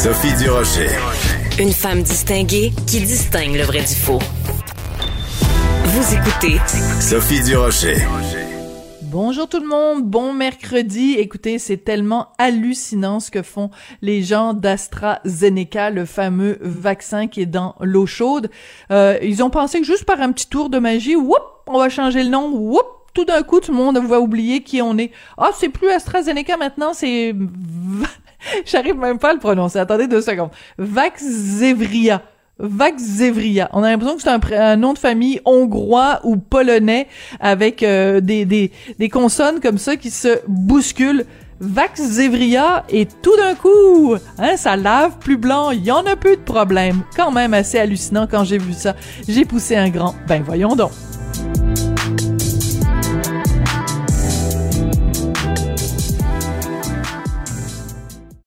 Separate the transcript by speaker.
Speaker 1: Sophie Durocher.
Speaker 2: Une femme distinguée qui distingue le vrai du faux. Vous écoutez
Speaker 1: Sophie Durocher.
Speaker 3: Bonjour tout le monde, bon mercredi. Écoutez, c'est tellement hallucinant ce que font les gens d'AstraZeneca, le fameux vaccin qui est dans l'eau chaude. Euh, ils ont pensé que juste par un petit tour de magie, whoop, on va changer le nom, whoop, tout d'un coup, tout le monde va oublier qui on est. Ah, c'est plus AstraZeneca maintenant, c'est... J'arrive même pas à le prononcer. Attendez deux secondes. Vaxzevria. Vaxzevria. On a l'impression que c'est un, nom de famille hongrois ou polonais avec euh, des, des, des consonnes comme ça qui se bousculent. Vaxzevria et tout d'un coup, hein, ça lave plus blanc, il y en a plus de problème. Quand même assez hallucinant quand j'ai vu ça. J'ai poussé un grand. Ben voyons donc.